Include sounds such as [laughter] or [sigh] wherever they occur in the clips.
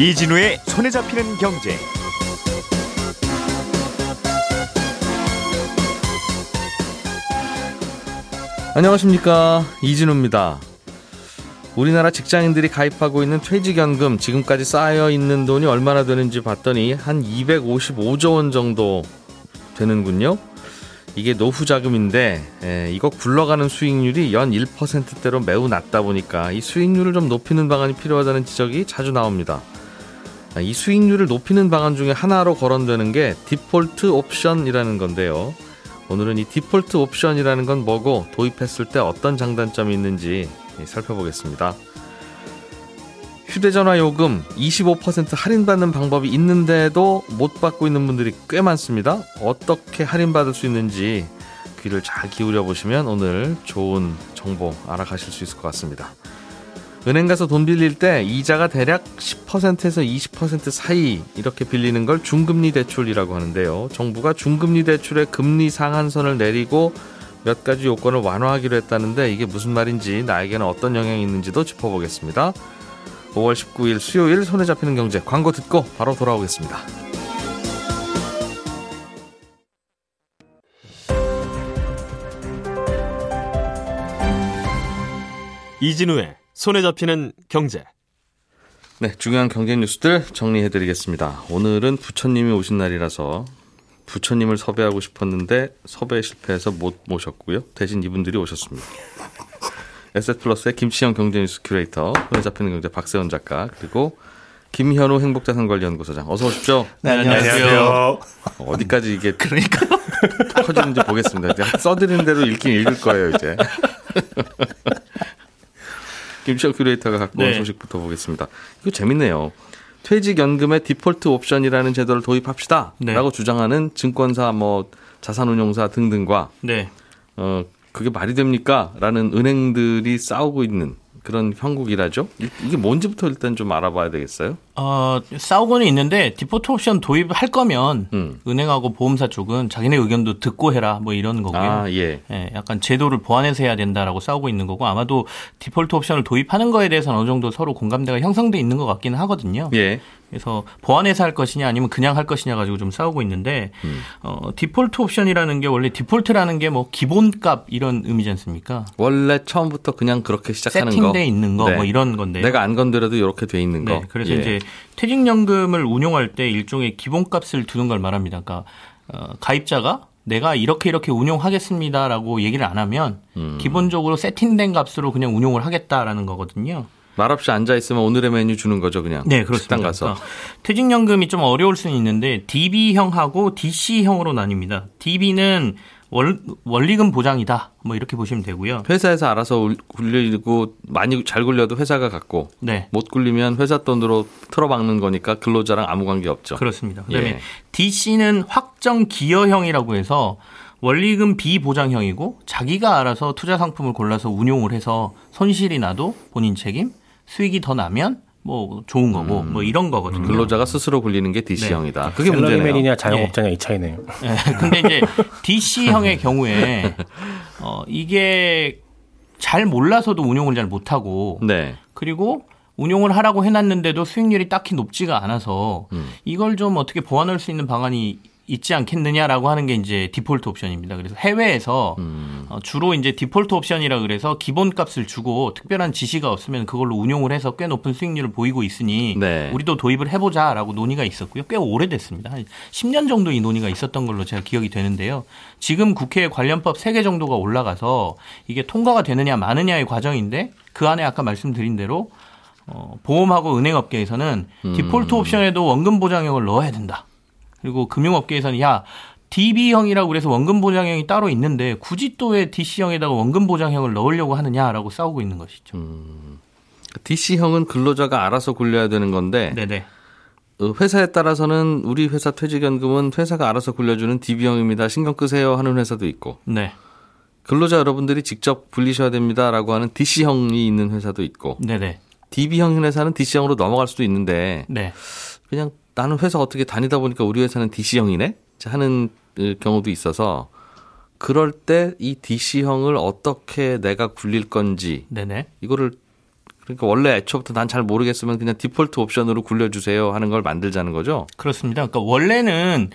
이진우의 손에 잡히는 경제. 안녕하십니까 이진우입니다. 우리나라 직장인들이 가입하고 있는 퇴직연금 지금까지 쌓여 있는 돈이 얼마나 되는지 봤더니 한 255조 원 정도 되는군요. 이게 노후 자금인데 에, 이거 굴러가는 수익률이 연 1%대로 매우 낮다 보니까 이 수익률을 좀 높이는 방안이 필요하다는 지적이 자주 나옵니다. 아, 이 수익률을 높이는 방안 중에 하나로 거론되는 게 디폴트 옵션이라는 건데요. 오늘은 이 디폴트 옵션이라는 건 뭐고 도입했을 때 어떤 장단점이 있는지 살펴보겠습니다. 휴대전화 요금 25% 할인받는 방법이 있는데도 못 받고 있는 분들이 꽤 많습니다. 어떻게 할인받을 수 있는지 귀를 잘 기울여 보시면 오늘 좋은 정보 알아가실 수 있을 것 같습니다. 은행 가서 돈 빌릴 때 이자가 대략 10%에서 20% 사이 이렇게 빌리는 걸 중금리 대출이라고 하는데요. 정부가 중금리 대출의 금리 상한선을 내리고 몇 가지 요건을 완화하기로 했다는데 이게 무슨 말인지 나에게는 어떤 영향이 있는지도 짚어보겠습니다. 5월 19일 수요일 손에 잡히는 경제 광고 듣고 바로 돌아오겠습니다. 이진우의 손에 잡히는 경제. 네, 중요한 경제 뉴스들 정리해드리겠습니다. 오늘은 부처님이 오신 날이라서 부처님을 섭외하고 싶었는데 섭외 실패해서 못 모셨고요. 대신 이분들이 오셨습니다. 에셋플러스의 김치영 경제뉴스 큐레이터, 손에 잡히는 경제 박세원 작가, 그리고 김현우 행복자산관리연구소장. 어서 오십시오. 네, 안녕하세요. 어디까지 이게 그러니까 커지는지 보겠습니다. 써드리는 대로 읽긴 읽을 거예요, 이제. 김치영 큐레이터가 갖고 온 네. 소식부터 보겠습니다. 이거 재밌네요. 퇴직연금의 디폴트 옵션이라는 제도를 도입합시다. 네. 라고 주장하는 증권사, 뭐, 자산운용사 등등과, 네. 어, 그게 말이 됩니까? 라는 은행들이 싸우고 있는 그런 형국이라죠. 이- 이게 뭔지부터 일단 좀 알아봐야 되겠어요. 어, 싸우고는 있는데 디폴트 옵션 도입할 거면 음. 은행하고 보험사 쪽은 자기네 의견도 듣고 해라 뭐 이런 거고요. 아, 예. 예, 약간 제도를 보완해서 해야 된다라고 싸우고 있는 거고 아마도 디폴트 옵션을 도입하는 거에 대해서는 어느 정도 서로 공감대가 형성돼 있는 것 같기는 하거든요. 예. 그래서 보완해서 할 것이냐 아니면 그냥 할 것이냐 가지고 좀 싸우고 있는데 음. 어, 디폴트 옵션이라는 게 원래 디폴트라는 게 뭐 기본값 이런 의미지 않습니까? 원래 처음부터 그냥 그렇게 시작하는 거. 세팅돼 있는 거 네. 뭐 이런 건데. 내가 안 건드려도 이렇게 돼 있는 거. 네, 그래서 예. 이제 퇴직연금을 운용할 때 일종의 기본값을 두는 걸 말합니다. 그러니까 어, 가입자가 내가 이렇게 이렇게 운용하겠습니다라고 얘기를 안 하면 음. 기본적으로 세팅된 값으로 그냥 운용을 하겠다라는 거거든요. 말없이 앉아 있으면 오늘의 메뉴 주는 거죠, 그냥. 네, 그렇습니다. 식당 가서. 그러니까 퇴직연금이 좀 어려울 수는 있는데 DB형하고 DC형으로 나뉩니다. DB는 월, 원리금 보장이다. 뭐 이렇게 보시면 되고요. 회사에서 알아서 울- 굴리고 많이 잘 굴려도 회사가 갖고 네. 못 굴리면 회사 돈으로 틀어박는 거니까 근로자랑 아무 관계 없죠. 그렇습니다. 그다음에 예. DC는 확정 기여형이라고 해서 원리금 비보장형이고 자기가 알아서 투자 상품을 골라서 운용을 해서 손실이 나도 본인 책임, 수익이 더 나면 뭐 좋은 거고 뭐 이런 거거든요. 음. 근로자가 스스로 굴리는 게 DC형이다. 그게 문제네요. 자영업자냐 이 차이네요. 예, 근데 이제 DC형의 [laughs] 경우에 어 이게 잘 몰라서도 운용을 잘 못하고 네. 그리고 운용을 하라고 해놨는데도 수익률이 딱히 높지가 않아서 음. 이걸 좀 어떻게 보완할 수 있는 방안이 있지 않겠느냐라고 하는 게 이제 디폴트 옵션입니다. 그래서 해외에서 음. 어, 주로 이제 디폴트 옵션이라 그래서 기본값을 주고 특별한 지시가 없으면 그걸로 운용을 해서 꽤 높은 수익률을 보이고 있으니 네. 우리도 도입을 해보자라고 논의가 있었고요. 꽤 오래됐습니다. 한 10년 정도 이 논의가 있었던 걸로 제가 기억이 되는데요. 지금 국회에 관련법 3개 정도가 올라가서 이게 통과가 되느냐 마느냐의 과정인데 그 안에 아까 말씀드린 대로 어, 보험하고 은행업계에서는 음. 디폴트 옵션에도 원금 보장형을 넣어야 된다. 그리고 금융업계에서는 야 DB형이라고 그래서 원금 보장형이 따로 있는데 굳이 또 왜 DC형에다가 원금 보장형을 넣으려고 하느냐라고 싸우고 있는 것이죠. 음. DC형은 근로자가 알아서 굴려야 되는 건데 네네. 어, 회사에 따라서는 우리 회사 퇴직연금은 회사가 알아서 굴려주는 DB형입니다. 신경 끄세요 하는 회사도 있고 네. 근로자 여러분들이 직접 굴리셔야 됩니다라고 하는 DC형이 있는 회사도 있고 네네. DB형 회사는 DC형으로 넘어갈 수도 있는데 네. 그냥 나는 회사 어떻게 다니다 보니까 우리 회사는 DC형이네 하는 어, 경우도 있어서 그럴 때 이 DC형을 어떻게 내가 굴릴 건지 네네. 이거를 그러니까 원래 애초부터 난 잘 모르겠으면 그냥 디폴트 옵션으로 굴려주세요 하는 걸 만들자는 거죠. 그렇습니다. 그러니까 원래는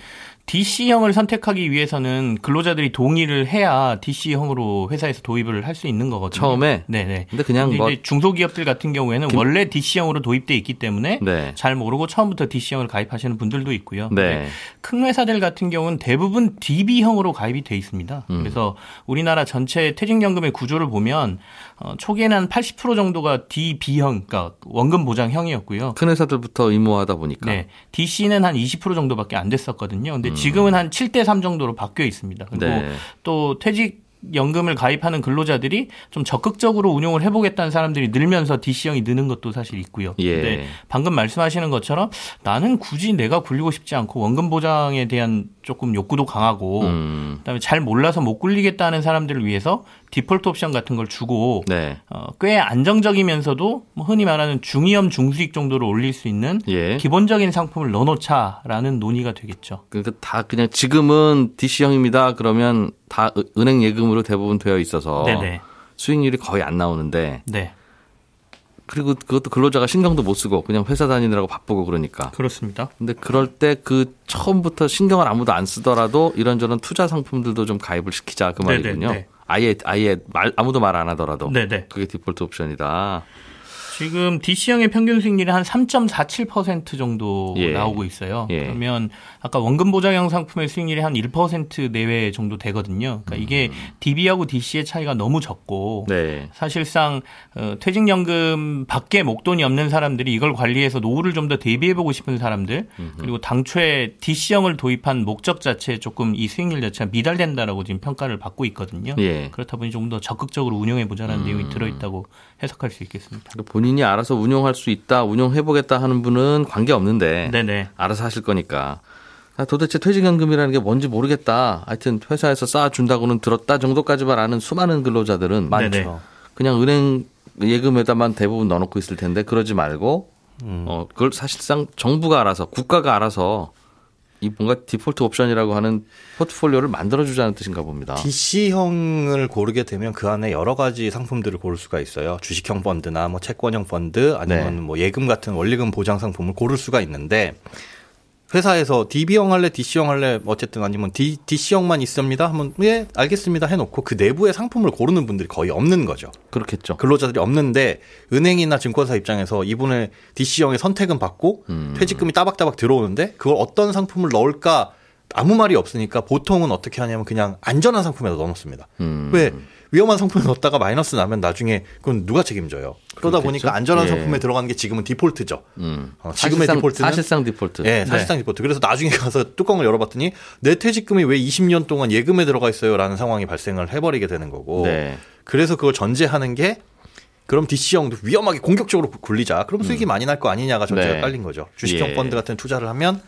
DC형을 선택하기 위해서는 근로자들이 동의를 해야 DC형으로 회사에서 도입을 할 수 있는 거거든요. 처음에? 네네. 근데 그냥 근데 뭐 이제 중소기업들 같은 경우에는 김- 원래 DC형으로 도입돼 있기 때문에 네. 잘 모르고 처음부터 DC형을 가입하시는 분들도 있고요. 네. 큰 회사들 같은 경우는 대부분 DB형으로 가입이 돼 있습니다. 음. 그래서 우리나라 전체 퇴직연금의 구조를 보면 어, 초기에는 한80% 정도가 DB형, 그러니까 원금 보장형이었고요. 큰 회사들부터 의무화하다 보니까. 네. DC는 한 20% 정도밖에 안 됐었거든요. 음. 근데 지금은 한 7대 3 정도로 바뀌어 있습니다. 그리고 네. 또 퇴직 연금을 가입하는 근로자들이 좀 적극적으로 운용을 해보겠다는 사람들이 늘면서 DC형이 느는 것도 사실 있고요. 예. 근데 방금 말씀하시는 것처럼 나는 굳이 내가 굴리고 싶지 않고 원금 보장에 대한 조금 욕구도 강하고 음. 그다음에 잘 몰라서 못 굴리겠다는 사람들을 위해서 디폴트 옵션 같은 걸 주고 네. 어, 꽤 안정적이면서도 뭐 흔히 말하는 중위험 중수익 정도로 올릴 수 있는 예. 기본적인 상품을 넣어놓자라는 논의가 되겠죠. 그러니까 다 그냥 지금은 DC형입니다. 그러면 다 은- 은행 예금으로 대부분 되어 있어서 네네. 수익률이 거의 안 나오는데 네. 그리고 그것도 근로자가 신경도 못 쓰고 그냥 회사 다니느라고 바쁘고 그러니까. 그렇습니다. 근데 그럴 때 그 처음부터 신경을 아무도 안 쓰더라도 이런저런 투자 상품들도 좀 가입을 시키자 그 네네, 말이군요. 네. 아예 아예 말 아무도 말 안 하더라도 네네. 그게 디폴트 옵션이다. 지금 DC형의 평균 수익률이 한 3.47% 정도 예. 나오고 있어요. 예. 그러면 아까 원금 보장형 상품의 수익률이 한 1% 내외 정도 되거든요. 그러니까 이게 DB하고 DC의 차이가 너무 적고 음. 네. 사실상 어, 퇴직연금 밖에 목돈이 없는 사람들이 이걸 관리해서 노후를 좀 더 대비해보고 싶은 사람들 그리고 당초에 DC형을 도입한 목적 자체에 조금 이 수익률 자체가 미달된다라고 지금 평가를 받고 있거든요. 예. 그렇다 보니 조금 더 적극적으로 운영해보자는 내용이 들어있다고 해석할 수 있겠습니다. 그러니까 본인이 알아서 운용할 수 있다, 운용해보겠다 하는 분은 관계 없는데 네네. 알아서 하실 거니까. 아, 도대체 퇴직연금이라는 게 뭔지 모르겠다. 하여튼 회사에서 쌓아준다고는 들었다 정도까지만 아는 수많은 근로자들은 네네. 그냥 은행 예금에다만 대부분 넣어놓고 있을 텐데 그러지 말고 음. 어 그걸 사실상 정부가 알아서 국가가 알아서 이 뭔가 디폴트 옵션이라고 하는 포트폴리오를 만들어주자는 뜻인가 봅니다. DC형을 고르게 되면 그 안에 여러 가지 상품들을 고를 수가 있어요. 주식형 펀드나 뭐 채권형 펀드 아니면 네. 뭐 예금 같은 원리금 보장 상품을 고를 수가 있는데 회사에서 DB형 할래, DC형 할래, 어쨌든 아니면 D, DC형만 있습니다. 하면 예, 알겠습니다. 해놓고 그 내부의 상품을 고르는 분들이 거의 없는 거죠. 그렇겠죠. 근로자들이 없는데 은행이나 증권사 입장에서 이분의 DC형의 선택은 받고 음. 퇴직금이 따박따박 들어오는데 그걸 어떤 상품을 넣을까 아무 말이 없으니까 보통은 어떻게 하냐면 그냥 안전한 상품에다 넣어놓습니다. 음. 왜 위험한 상품에 넣었다가 마이너스 나면 나중에 그건 누가 책임져요? 그러다 그렇겠죠. 보니까 안전한 예. 상품에 들어가는 게 지금은 디폴트죠. 음. 어, 지금의 사실상, 디폴트는 사실상 디폴트. 예, 사실상 디폴트. 그래서 나중에 가서 뚜껑을 열어봤더니 내 퇴직금이 왜 20년 동안 예금에 들어가 있어요라는 상황이 발생을 해버리게 되는 거고. 네. 그래서 그걸 전제하는 게 그럼 DC형도 위험하게 공격적으로 굴리자. 그럼 수익이 많이 날 거 아니냐가 전제가 음. 네. 깔린 거죠. 주식형 예. 펀드 같은 투자를 하면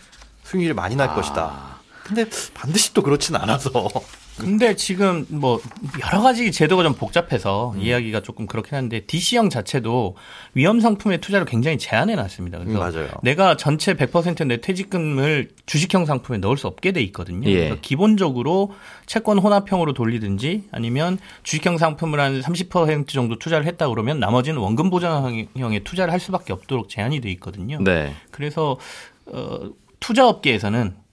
수익률이 많이 날 아. 것이다. 근데 반드시 또 그렇진 않아서. 근데 지금 뭐 여러 가지 제도가 좀 복잡해서 음. 이야기가 조금 그렇긴 한데 DC형 자체도 위험 상품의 투자를 굉장히 제한해 놨습니다. 그래서 음, 맞아요. 내가 전체 100%내 퇴직금을 주식형 상품에 넣을 수 없게 돼 있거든요. 예. 그래서 기본적으로 채권 혼합형으로 돌리든지 아니면 주식형 상품을 한 30% 정도 투자를 했다 그러면 나머지는 원금 보장형에 투자를 할 수밖에 없도록 제한이 돼 있거든요. 네. 그래서 어, 투자 업계에서는 어,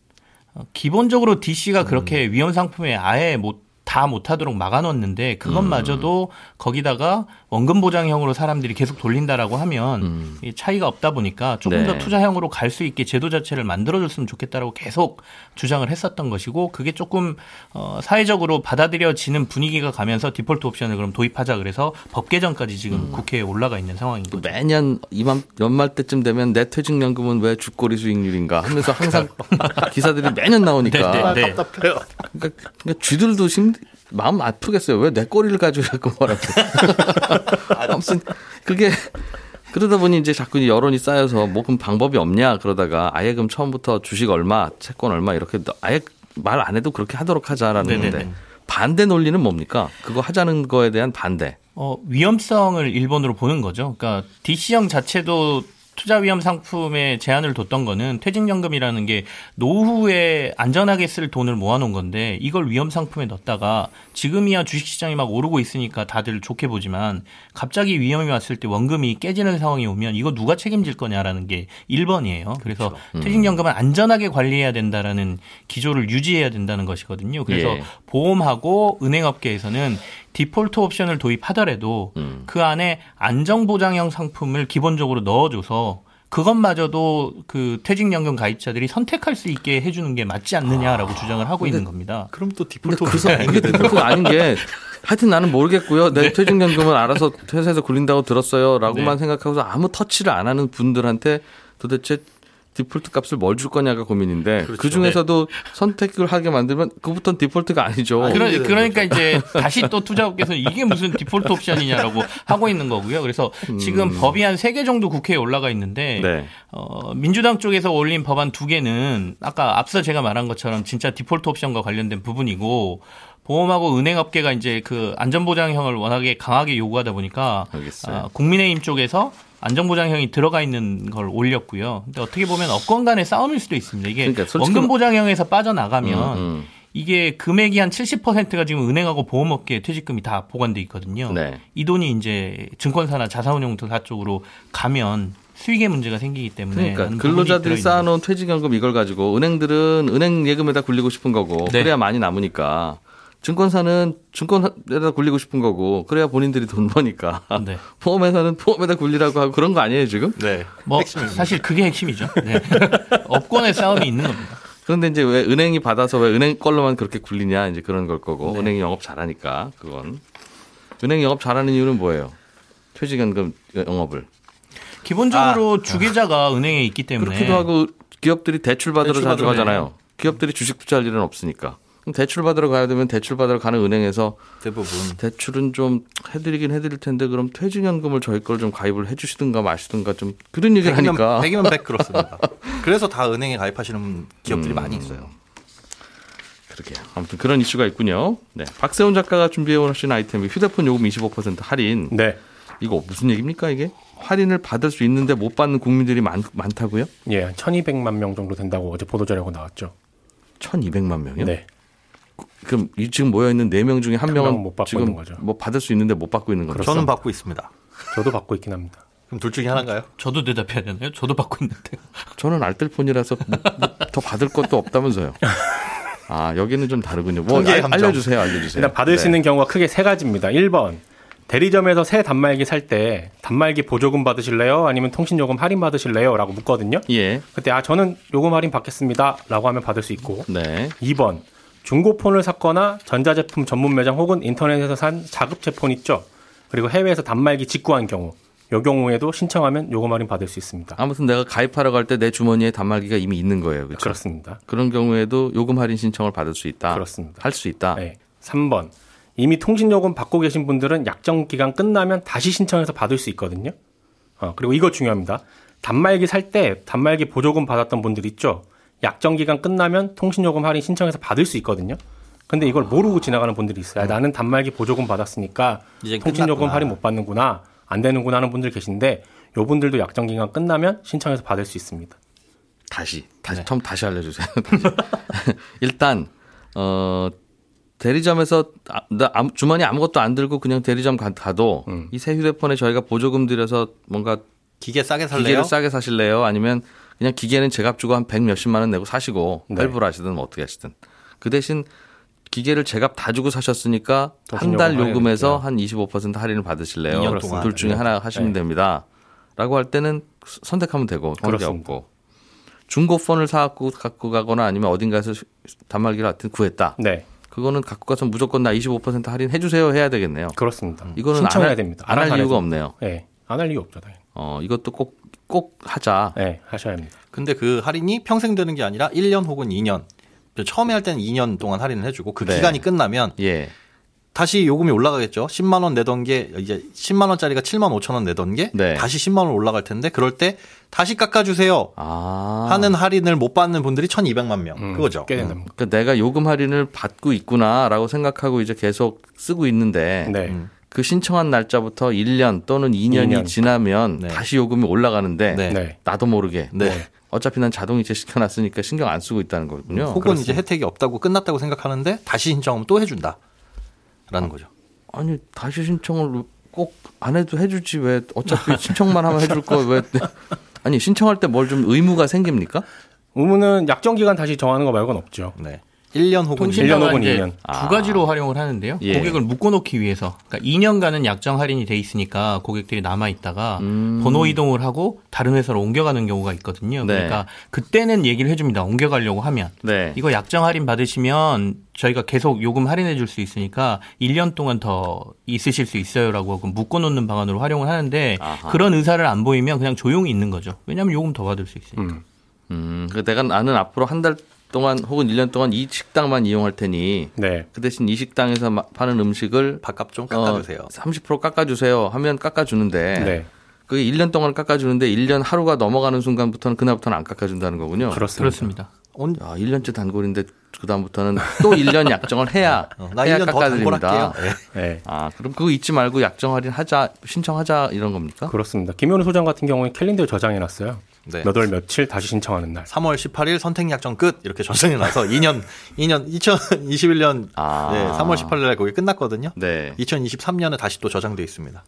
기본적으로 DC가 그렇게 음. 위험 상품에 아예 못 다 못하도록 막아놓는데 그것마저도 음. 거기다가 원금 보장형으로 사람들이 계속 돌린다라고 하면 음. 이 차이가 없다 보니까 조금 네. 더 투자형으로 갈 수 있게 제도 자체를 만들어줬으면 좋겠다라고 계속 주장을 했었던 것이고 그게 조금 어, 사회적으로 받아들여지는 분위기가 가면서 디폴트 옵션을 그럼 도입하자 그래서 법 개정까지 지금 음. 국회에 올라가 있는 상황인 또 거죠. 매년 이맘 연말 때쯤 되면 내 퇴직연금은 왜 죽거리 수익률인가 하면서 항상 [laughs] 기사들이 매년 나오니까 네, 네, 네. 답답해요. 그러니까, 그러니까 쥐들도 심 마음 아프겠어요. 왜 내 꼬리를 가지고 자꾸 [laughs] 뭐라고. 아무튼 그게 그러다 보니 이제 자꾸 여론이 쌓여서 뭐 그럼 방법이 없냐 그러다가 아예 그럼 처음부터 주식 얼마, 채권 얼마 이렇게 너- 아예 말 안 해도 그렇게 하도록 하자라는 네네네. 건데 반대 논리는 뭡니까? 그거 하자는 거에 대한 반대. 어, 위험성을 일본으로 보는 거죠. 그러니까 DC형 자체도 투자 위험 상품에 제한을 뒀던 거는 퇴직연금이라는 게 노후에 안전하게 쓸 돈을 모아놓은 건데 이걸 위험 상품에 넣었다가 지금이야 주식시장이 막 오르고 있으니까 다들 좋게 보지만 갑자기 위험이 왔을 때 원금이 깨지는 상황이 오면 이거 누가 책임질 거냐라는 게 1번이에요. 그래서 그렇죠. 퇴직연금은 안전하게 관리해야 된다라는 기조를 유지해야 된다는 것이거든요. 그래서 예. 보험하고 은행업계에서는 디폴트 옵션을 도입하더라도 음. 그 안에 안정보장형 상품을 기본적으로 넣어줘서 그것마저도 그 퇴직연금 가입자들이 선택할 수 있게 해주는 게 맞지 않느냐라고 주장을 하고 있는 겁니다. 그럼 또 근데 디폴트 그, 서- 그게 디폴트가 아닌 게 하여튼 나는 모르겠고요. 내 퇴직연금은 알아서 회사에서 굴린다고 들었어요. 라고만 네. 생각하고서 아무 터치를 안 하는 분들한테 도대체 디폴트 값을 뭘 줄 거냐가 고민인데 그렇죠. 그 중에서도 선택을 하게 만들면 그부터는 디폴트가 아니죠. 그러, 되는 그러니까 이제 [laughs] 다시 또 투자업계에서 이게 무슨 디폴트 옵션이냐라고 하고 있는 거고요. 그래서 지금 법이 한 세 개 정도 국회에 올라가 있는데 음. 네. 어, 민주당 쪽에서 올린 법안 두 개는 아까 앞서 제가 말한 것처럼 진짜 디폴트 옵션과 관련된 부분이고 보험하고 은행업계가 이제 그 안전보장형을 워낙에 강하게 요구하다 보니까 알겠어요. 아, 국민의힘 쪽에서 안전보장형이 들어가 있는 걸 올렸고요. 근데 어떻게 보면 업권 간의 싸움일 수도 있습니다. 이게 그러니까 원금보장형에서 빠져나가면 음, 음. 이게 금액이 한 70%가 지금 은행하고 보험업계 퇴직금이 다 보관돼 있거든요. 네. 이 돈이 이제 증권사나 자산운용사 쪽으로 가면 수익의 문제가 생기기 때문에 그러니까 근로자들이 쌓아놓은 퇴직연금 이걸 가지고 은행들은 은행 예금에다 굴리고 싶은 거고 네. 그래야 많이 남으니까 증권사는 증권에다 굴리고 싶은 거고 그래야 본인들이 돈 버니까. 네. [laughs] 보험회사는 보험에다 굴리라고 하고 그런 거 아니에요 지금? 네. 뭐 핵심입니다. 사실 그게 핵심이죠. 네. [laughs] 업권의 싸움이 있는 겁니다. 그런데 이제 왜 은행이 받아서 왜 은행 걸로만 그렇게 굴리냐 이제 그런 걸 네. 거고 은행이 영업 잘하니까 그건 은행이 영업 잘하는 이유는 뭐예요? 퇴직연금 영업을 기본적으로 주계자가 은행에 있기 때문에 아. 그렇기도 하고 기업들이 대출 받으러 대출 자주 가잖아요. 기업들이 주식 투자할 일은 없으니까. 대출 받으러 가야 되면 대출 받으러 가는 은행에서 대부분 대출은 좀 해드리긴 해드릴 텐데 그럼 퇴직연금을 저희 걸 좀 가입을 해주시든가 마시든가 좀 그런 얘기를 하니까 100이면 100 그렇습니다. [laughs] 그래서 다 은행에 가입하시는 기업들이 음. 많이 있어요. 그러게요. 아무튼 그런 이슈가 있군요. 네. 박세훈 작가가 준비해 오신 아이템이 휴대폰 요금 25% 할인. 네. 이거 무슨 얘기입니까 이게? 할인을 받을 수 있는데 못 받는 국민들이 많, 많다고요? 예, 한 1200만 명 정도 된다고 어제 보도자료가 나왔죠. 1,200만 명이요? 네. 그럼 이 지금 모여 있는 네 명 중에 한한 명은 못 받고 지금 있는 거죠. 뭐 받을 수 있는데 못 받고 있는 거죠. 저는 받고 있습니다. 저도 받고 있긴 합니다. 그럼 둘 중에 하나인가요? 저도 대답해야 되나요? 저도 받고 있는데. [laughs] 저는 알뜰폰이라서 뭐, 뭐 더 받을 것도 없다면서요. 아 여기는 좀 다르군요. 뭐 통계의 알, 함정. 알려주세요, 알려주세요. 일단 받을 수 네. 있는 경우가 크게 세 가지입니다. 1번. 대리점에서 새 단말기 살 때 단말기 보조금 받으실래요? 아니면 통신 요금 할인 받으실래요? 라고 묻거든요. 예, 그때 아 저는 요금 할인 받겠습니다. 라고 하면 받을 수 있고 네, 2번. 중고폰을 샀거나 전자제품 전문 매장 혹은 인터넷에서 산 자급제 폰 있죠. 그리고 해외에서 단말기 직구한 경우 요 경우에도 신청하면 요금 할인 받을 수 있습니다. 아무튼 내가 가입하러 갈 때 내 주머니에 단말기가 이미 있는 거예요, 그렇죠? 그렇습니다. 그런 경우에도 요금 할인 신청을 받을 수 있다. 그렇습니다. 할 수 있다. 네. 3번. 이미 통신요금 받고 계신 분들은 약정 기간 끝나면 다시 신청해서 받을 수 있거든요. 어, 그리고 이거 중요합니다. 단말기 살 때 단말기 보조금 받았던 분들 있죠. 약정 기간 끝나면 통신요금 할인 신청해서 받을 수 있거든요. 근데 이걸 모르고 지나가는 분들이 있어요. 아, 나는 단말기 보조금 받았으니까 통신요금 끝났구나. 할인 못 받는구나. 안 되는구나 하는 분들 계신데 요 분들도 약정 기간 끝나면 신청해서 받을 수 있습니다. 다시 다시 네. 처음 다시 알려 주세요. [laughs] 다시. [laughs] 일단 어 대리점에서 아, 나 주머니 아무것도 안 들고 그냥 대리점 가, 도 음. 이새 휴대폰에 저희가 보조금 들여서 뭔가 기계 싸게 살래요? 기계를 싸게 사실래요? 아니면 그냥 기계는 제값 주고 한 백 몇십만 원 내고 사시고 네. 할부로 하시든 뭐 어떻게 하시든 그 대신 기계를 제값 다 주고 사셨으니까 더한달 요금에서. 한 25% 할인을 받으실래요? 2년 동안. 둘 중에 네. 하나 하시면 네. 됩니다. 라고 할 때는 선택하면 되고 관계. 없고 중고 폰을 사갖고 갖고 가거나 아니면 어딘가에서 단말기를 하여튼 구했다. 네, 그거는 갖고 가서 무조건 나 25% 할인 해주세요 해야 되겠네요. 그렇습니다. 이거는 신청해야 안 할, 됩니다. 안 할 이유가 해야죠. 없네요. 네, 안 할 이유 없죠, 당연히. 어, 이것도 꼭, 꼭 하자. 네, 하셔야 합니다. 근데 그 할인이 평생 되는 게 아니라 1년 혹은 2년. 처음에 할 때는 2년 동안 할인을 해주고 그 네. 기간이 끝나면 예. 다시 요금이 올라가겠죠. 10만 원 내던 게 이제 10만 원짜리가 7만 5천 원 내던 게 네. 다시 10만 원 올라갈 텐데 그럴 때 다시 깎아주세요 아. 하는 할인을 못 받는 분들이 1,200만 명 음, 그거죠. 꽤 된답니다. 그러니까 내가 요금 할인을 받고 있구나라고 생각하고 이제 계속 쓰고 있는데 네. 음. 그 신청한 날짜부터 1년 또는 2년이 2년. 지나면 네. 다시 요금이 올라가는데 네. 네. 나도 모르게 네. 어차피 난 자동이체 시켜놨으니까 신경 안 쓰고 있다는 거군요. 혹은 이제 혜택이 없다고 끝났다고 생각하는데 다시 신청하면 또 해준다. 라는 거죠. 아니 다시 신청을 꼭 안 해도 해주지 왜 어차피 신청만 하면 해줄 거 왜 아니 신청할 때 뭘 좀 의무가 생깁니까? 의무는 약정 기간 다시 정하는 거 말고는 없죠. 네. 1년 혹은 통신- 1년 1년 혹은 이제 2년. 아. 두 가지로 활용을 하는데요. 예. 고객을 묶어놓기 위해서. 그러니까 2년간은 약정 할인이 돼 있으니까 고객들이 남아 있다가 음. 번호 이동을 하고 다른 회사로 옮겨가는 경우가 있거든요. 네. 그러니까 그때는 얘기를 해줍니다. 옮겨가려고 하면 네. 이거 약정 할인 받으시면 저희가 계속 요금 할인해 줄 수 있으니까 1년 동안 더 있으실 수 있어요라고 그 묶어놓는 방안으로 활용을 하는데 아하. 그런 의사를 안 보이면 그냥 조용히 있는 거죠. 왜냐하면 요금 더 받을 수 있으니까. 음. 음, 그 내가 나는 앞으로 한 달 동안 혹은 1년 동안 이 식당만 이용할 테니 네. 그 대신 이 식당에서 마- 파는 음식을 밥값 좀 깎아주세요. 어, 30% 깎아주세요 하면 깎아주는데 네. 그게 1년 동안 깎아주는데 1년 하루가 넘어가는 순간부터는 그날부터는 안 깎아준다는 거군요. 그렇습니다. 그렇습니다. 온- 야, 1년째 단골인데 그다음부터는 또 1년 약정을 해야 [laughs] 어, 나 해야 1년 더 깎아드립니다. 네. 네. 아, 그럼 그거 잊지 말고 약정 할인 하자, 신청하자 이런 겁니까? 그렇습니다. 김현우 소장 같은 경우에 캘린더에 저장해 놨어요. 네. 몇월 며칠 다시 신청하는 날. 3월 18일 선택 약정 끝 이렇게 전송이 나서 2년 2년 2021년 아. 네, 3월 18일 날 거기 끝났거든요. 네. 2023년에 다시 또 저장돼 있습니다.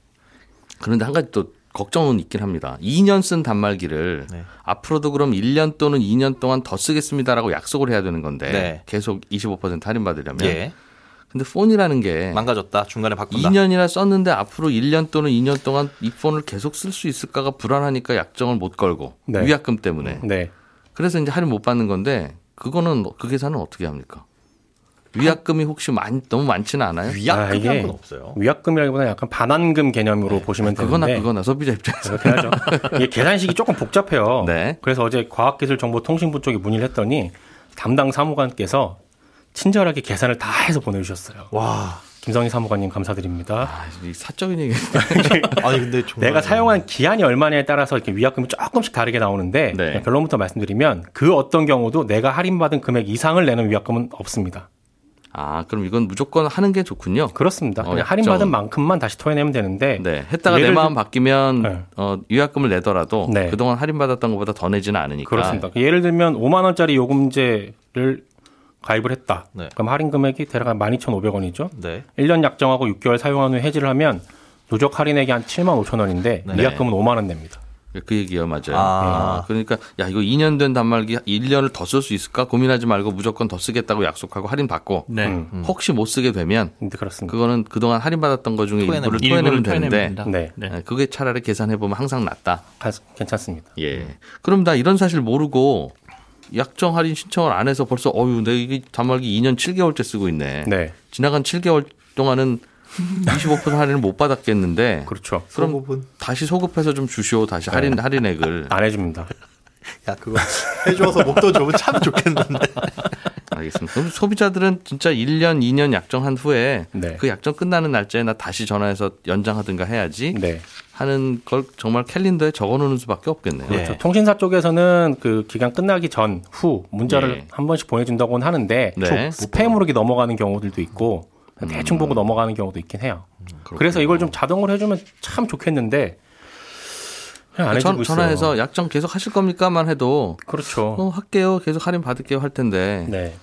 그런데 한 가지 또 걱정은 있긴 합니다. 2년 쓴 단말기를 네. 앞으로도 그럼 1년 또는 2년 동안 더 쓰겠습니다라고 약속을 해야 되는 건데 네. 계속 25% 할인 받으려면 예. 근데 폰이라는 게 망가졌다. 중간에 바꾼다. 2년이나 썼는데 앞으로 1년 또는 2년 동안 이 폰을 계속 쓸 수 있을까가 불안하니까 약정을 못 걸고 네. 위약금 때문에 네. 그래서 이제 할인 못 받는 건데 그거는 그 계산은 어떻게 합니까? 위약금이 혹시 많, 너무 많지는 않아요? 위약금이 건 없어요. 위약금이라기보다 약간 반환금 개념으로 보시면 네. 그거나 되는데 그거나 소비자 입장에서 그렇게 하죠. 이게 계산식이 조금 복잡해요. 네. 그래서 어제 과학기술정보통신부 쪽에 문의를 했더니 담당 사무관께서 친절하게 계산을 다 해서 보내주셨어요. 와. 김성희 사무관님 감사드립니다. 아, 이 사적인 얘기 [laughs] 아니 근데 정말 내가 사용한 기한이 얼마냐에 따라서 이렇게 위약금이 조금씩 다르게 나오는데 네. 결론부터 말씀드리면 그 어떤 경우도 내가 할인받은 금액 이상을 내는 위약금은 없습니다. 아 그럼 이건 무조건 하는 게 좋군요. 그렇습니다. 어, 그냥. 할인받은 만큼만 다시 토해내면 되는데 네, 했다가 내 마음 들- 바뀌면 네. 어, 위약금을 내더라도 네. 그동안 할인받았던 것보다 더 내지는 않으니까. 그렇습니다. 예를 들면 5만 원짜리 요금제를 가입을 했다. 네. 그럼 할인 금액이 대략 한 12,500원이죠. 네. 1년 약정하고 6개월 사용한 후 해지를 하면 누적 할인액이 한 7만 5천 원인데 네. 위약금은 5만 원 냅니다. 그 얘기예요, 맞아요. 아. 아, 그러니까 야 이거 2년 된 단말기 1년을 더 쓸 수 있을까 고민하지 말고 무조건 더 쓰겠다고 약속하고 할인 받고 네. 음. 혹시 못 쓰게 되면 근데 그렇습니다. 그거는 그동안 할인 받았던 것 중에 토해내면 일부를 토해내면 되는데. 네. 네. 네, 그게 차라리 계산해 보면 항상 낫다. 가- 괜찮습니다. 예. 그럼 나 이런 사실 모르고 약정 할인 신청을 안 해서 벌써 어유 내가 이게 단말기 2년 7개월째 쓰고 있네. 네. 지나간 7개월 동안은 25% 할인을 못 받았겠는데 [laughs] 그렇죠. 그럼 부분 다시 소급해서 좀 주시오 다시 네. 할인 할인액을 [laughs] 안 해줍니다. 야 그거 해줘서 목돈 주면 참 좋겠는데. [laughs] 알겠습니다. 그럼 소비자들은 진짜 1년 2년 약정한 후에 네. 그 약정 끝나는 날짜에 나 다시 전화해서 연장하든가 해야지 네. 하는 걸 정말 캘린더에 적어놓는 수밖에 없겠네요. 네. 그렇죠. 통신사 쪽에서는 그 기간 끝나기 전, 후 문자를 예. 한 번씩 보내준다고는 하는데 네. 스팸으로 넘어가는 경우들도 있고 대충 보고 넘어가는 경우도 있긴 해요. 그래서 이걸 좀 자동으로 해주면 참 좋겠는데 전. 전화해서 약정 계속 하실 겁니까만 해도 그렇죠. 어, 할게요. 계속 할인 받을게요 할 텐데 네.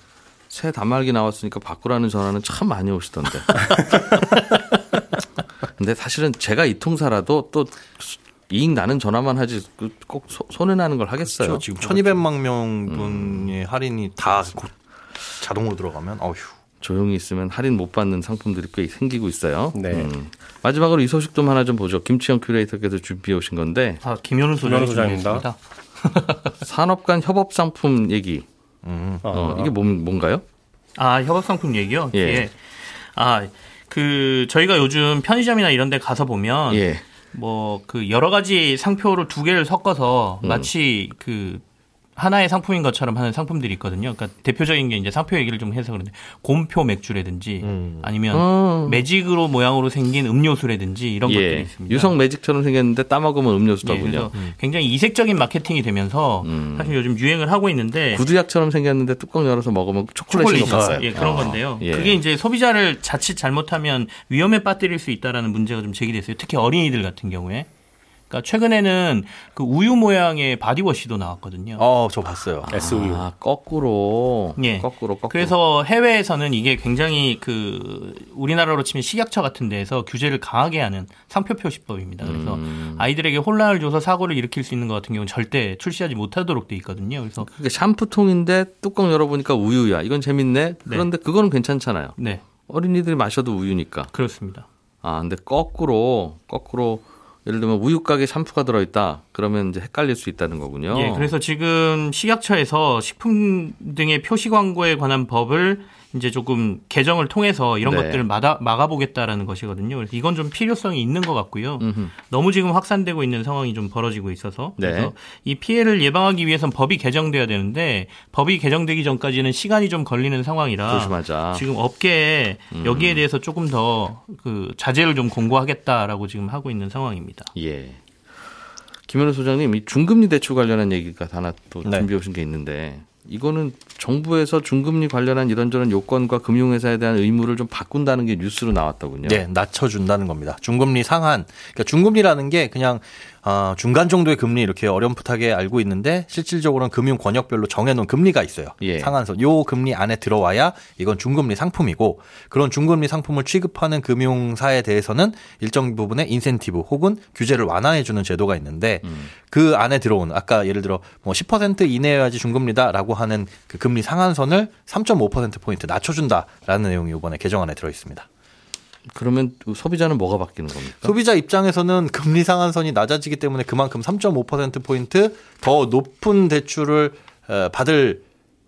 새 단말기 나왔으니까 바꾸라는 전화는 참 많이 오시던데. [laughs] 근데 사실은 제가 이 통사라도 또 이익 나는 전화만 하지 그꼭 소- 손해 나는 걸 하겠어요. 그렇죠. 지금 1200만 명분의 할인이 다곧 자동으로 들어가면 어휴. 조용히 있으면 할인 못 받는 상품들이 꽤 생기고 있어요. 음. 네. 마지막으로 이 소식 좀 하나 좀 보죠. 김치영 큐레이터께서 준비해 오신 건데 아, 김현우 소장입니다. [laughs] 산업 간 협업 상품 얘기. 음. 어, 이게 뭔, 뭔가요? 아, 협업 상품 얘기요? 예. 예. 아, 그, 저희가 요즘 편의점이나 이런 데 가서 보면, 예. 뭐, 그, 여러 가지 상표를 두 개를 섞어서 음. 마치 그, 하나의 상품인 것처럼 하는 상품들이 있거든요. 그러니까 대표적인 게 이제 상표 얘기를 좀 해서 그런데 곰표 맥주라든지 아니면 어. 매직으로 모양으로 생긴 음료수라든지 이런 것들이 예. 있습니다. 유성 매직처럼 생겼는데 따먹으면 예, 음료수더군요. 그래서 굉장히 이색적인 마케팅이 되면서 음. 사실 요즘 유행을 하고 있는데 구두약처럼 생겼는데 뚜껑 열어서 먹으면 초콜릿인 것 초콜릿 같아요. 예, 그런 건데요. 예. 그게 이제 소비자를 자칫 잘못하면 위험에 빠뜨릴 수 있다라는 문제가 좀 제기됐어요. 특히 어린이들 같은 경우에. 그러니까 최근에는 그 우유 모양의 바디워시도 나왔거든요. 어, 저 봤어요. SUU. 아, 거꾸로. 예. 거꾸로, 거꾸로. 그래서 해외에서는 이게 굉장히 그 우리나라로 치면 식약처 같은 데에서 규제를 강하게 하는 상표 표시법입니다. 그래서 음. 아이들에게 혼란을 줘서 사고를 일으킬 수 있는 것 같은 경우는 절대 출시하지 못하도록 돼 있거든요. 그래서 그게 샴푸통인데 뚜껑 열어보니까 우유야. 이건 재밌네. 그런데 그거는 괜찮잖아요. 네 어린이들이 마셔도 우유니까. 그렇습니다. 아, 근데 거꾸로, 거꾸로, 예를 들면 우유 가게 샴푸가 들어있다. 그러면 이제 헷갈릴 수 있다는 거군요. 예, 그래서 지금 식약처에서 식품 등의 표시 광고에 관한 법을 이제 조금 개정을 통해서 이런 네. 것들을 막아, 막아보겠다라는 것이거든요. 그래서 이건 좀 필요성이 있는 것 같고요. 음흠. 너무 지금 확산되고 있는 상황이 좀 벌어지고 있어서 네. 그래서 이 피해를 예방하기 위해선 법이 개정돼야 되는데 법이 개정되기 전까지는 시간이 좀 걸리는 상황이라 조심하자. 지금 업계에 음. 여기에 대해서 조금 더 그 자제를 좀 공고하겠다라고 지금 하고 있는 상황입니다. 예. 김현우 소장님, 이 중금리 대출 관련한 얘기가 하나 또 네. 준비해 오신 게 있는데 이거는 정부에서 중금리 관련한 이런저런 요건과 금융회사에 대한 의무를 좀 바꾼다는 게 뉴스로 나왔더군요. 네, 낮춰준다는 겁니다. 중금리 상한. 그러니까 중금리라는 게 그냥 어, 중간 정도의 금리 이렇게 어렴풋하게 알고 있는데 실질적으로는 금융 권역별로 정해놓은 금리가 있어요. 예. 상한선. 요 금리 안에 들어와야 이건 중금리 상품이고 그런 중금리 상품을 취급하는 금융사에 대해서는 일정 부분의 인센티브 혹은 규제를 완화해주는 제도가 있는데 음. 그 안에 들어온 아까 예를 들어 뭐 10% 이내여야지 중금리다라고 하는 그 금리 상한선을 3.5% 포인트 낮춰준다라는 내용이 이번에 개정안에 들어 있습니다. 그러면 소비자는 뭐가 바뀌는 겁니까? 소비자 입장에서는 금리 상한선이 낮아지기 때문에 그만큼 3.5% 포인트 더 높은 대출을 어, 받을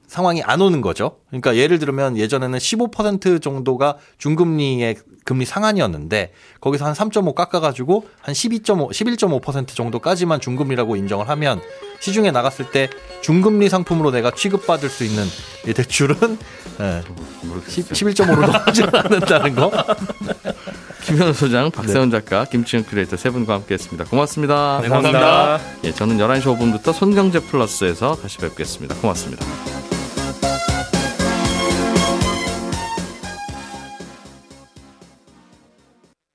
상황이 안 오는 거죠. 그러니까 예를 들면 예전에는 15% 정도가 중금리의 금리 상한이었는데 거기서 한 3.5 깎아가지고 한 12.5, 11.5% 정도까지만 중금리라고 인정을 하면 시중에 나갔을 때 중금리 상품으로 내가 취급받을 수 있는 이 대출은 예, 11.5로 넘지 [laughs] 않는다는 거. 김현우 소장, 박세훈 작가, 김치현 큐레이터 세 분과 함께했습니다. 고맙습니다. 네, 감사합니다. 예, 저는 11시 5분부터 손경제 플러스에서 다시 뵙겠습니다. 고맙습니다.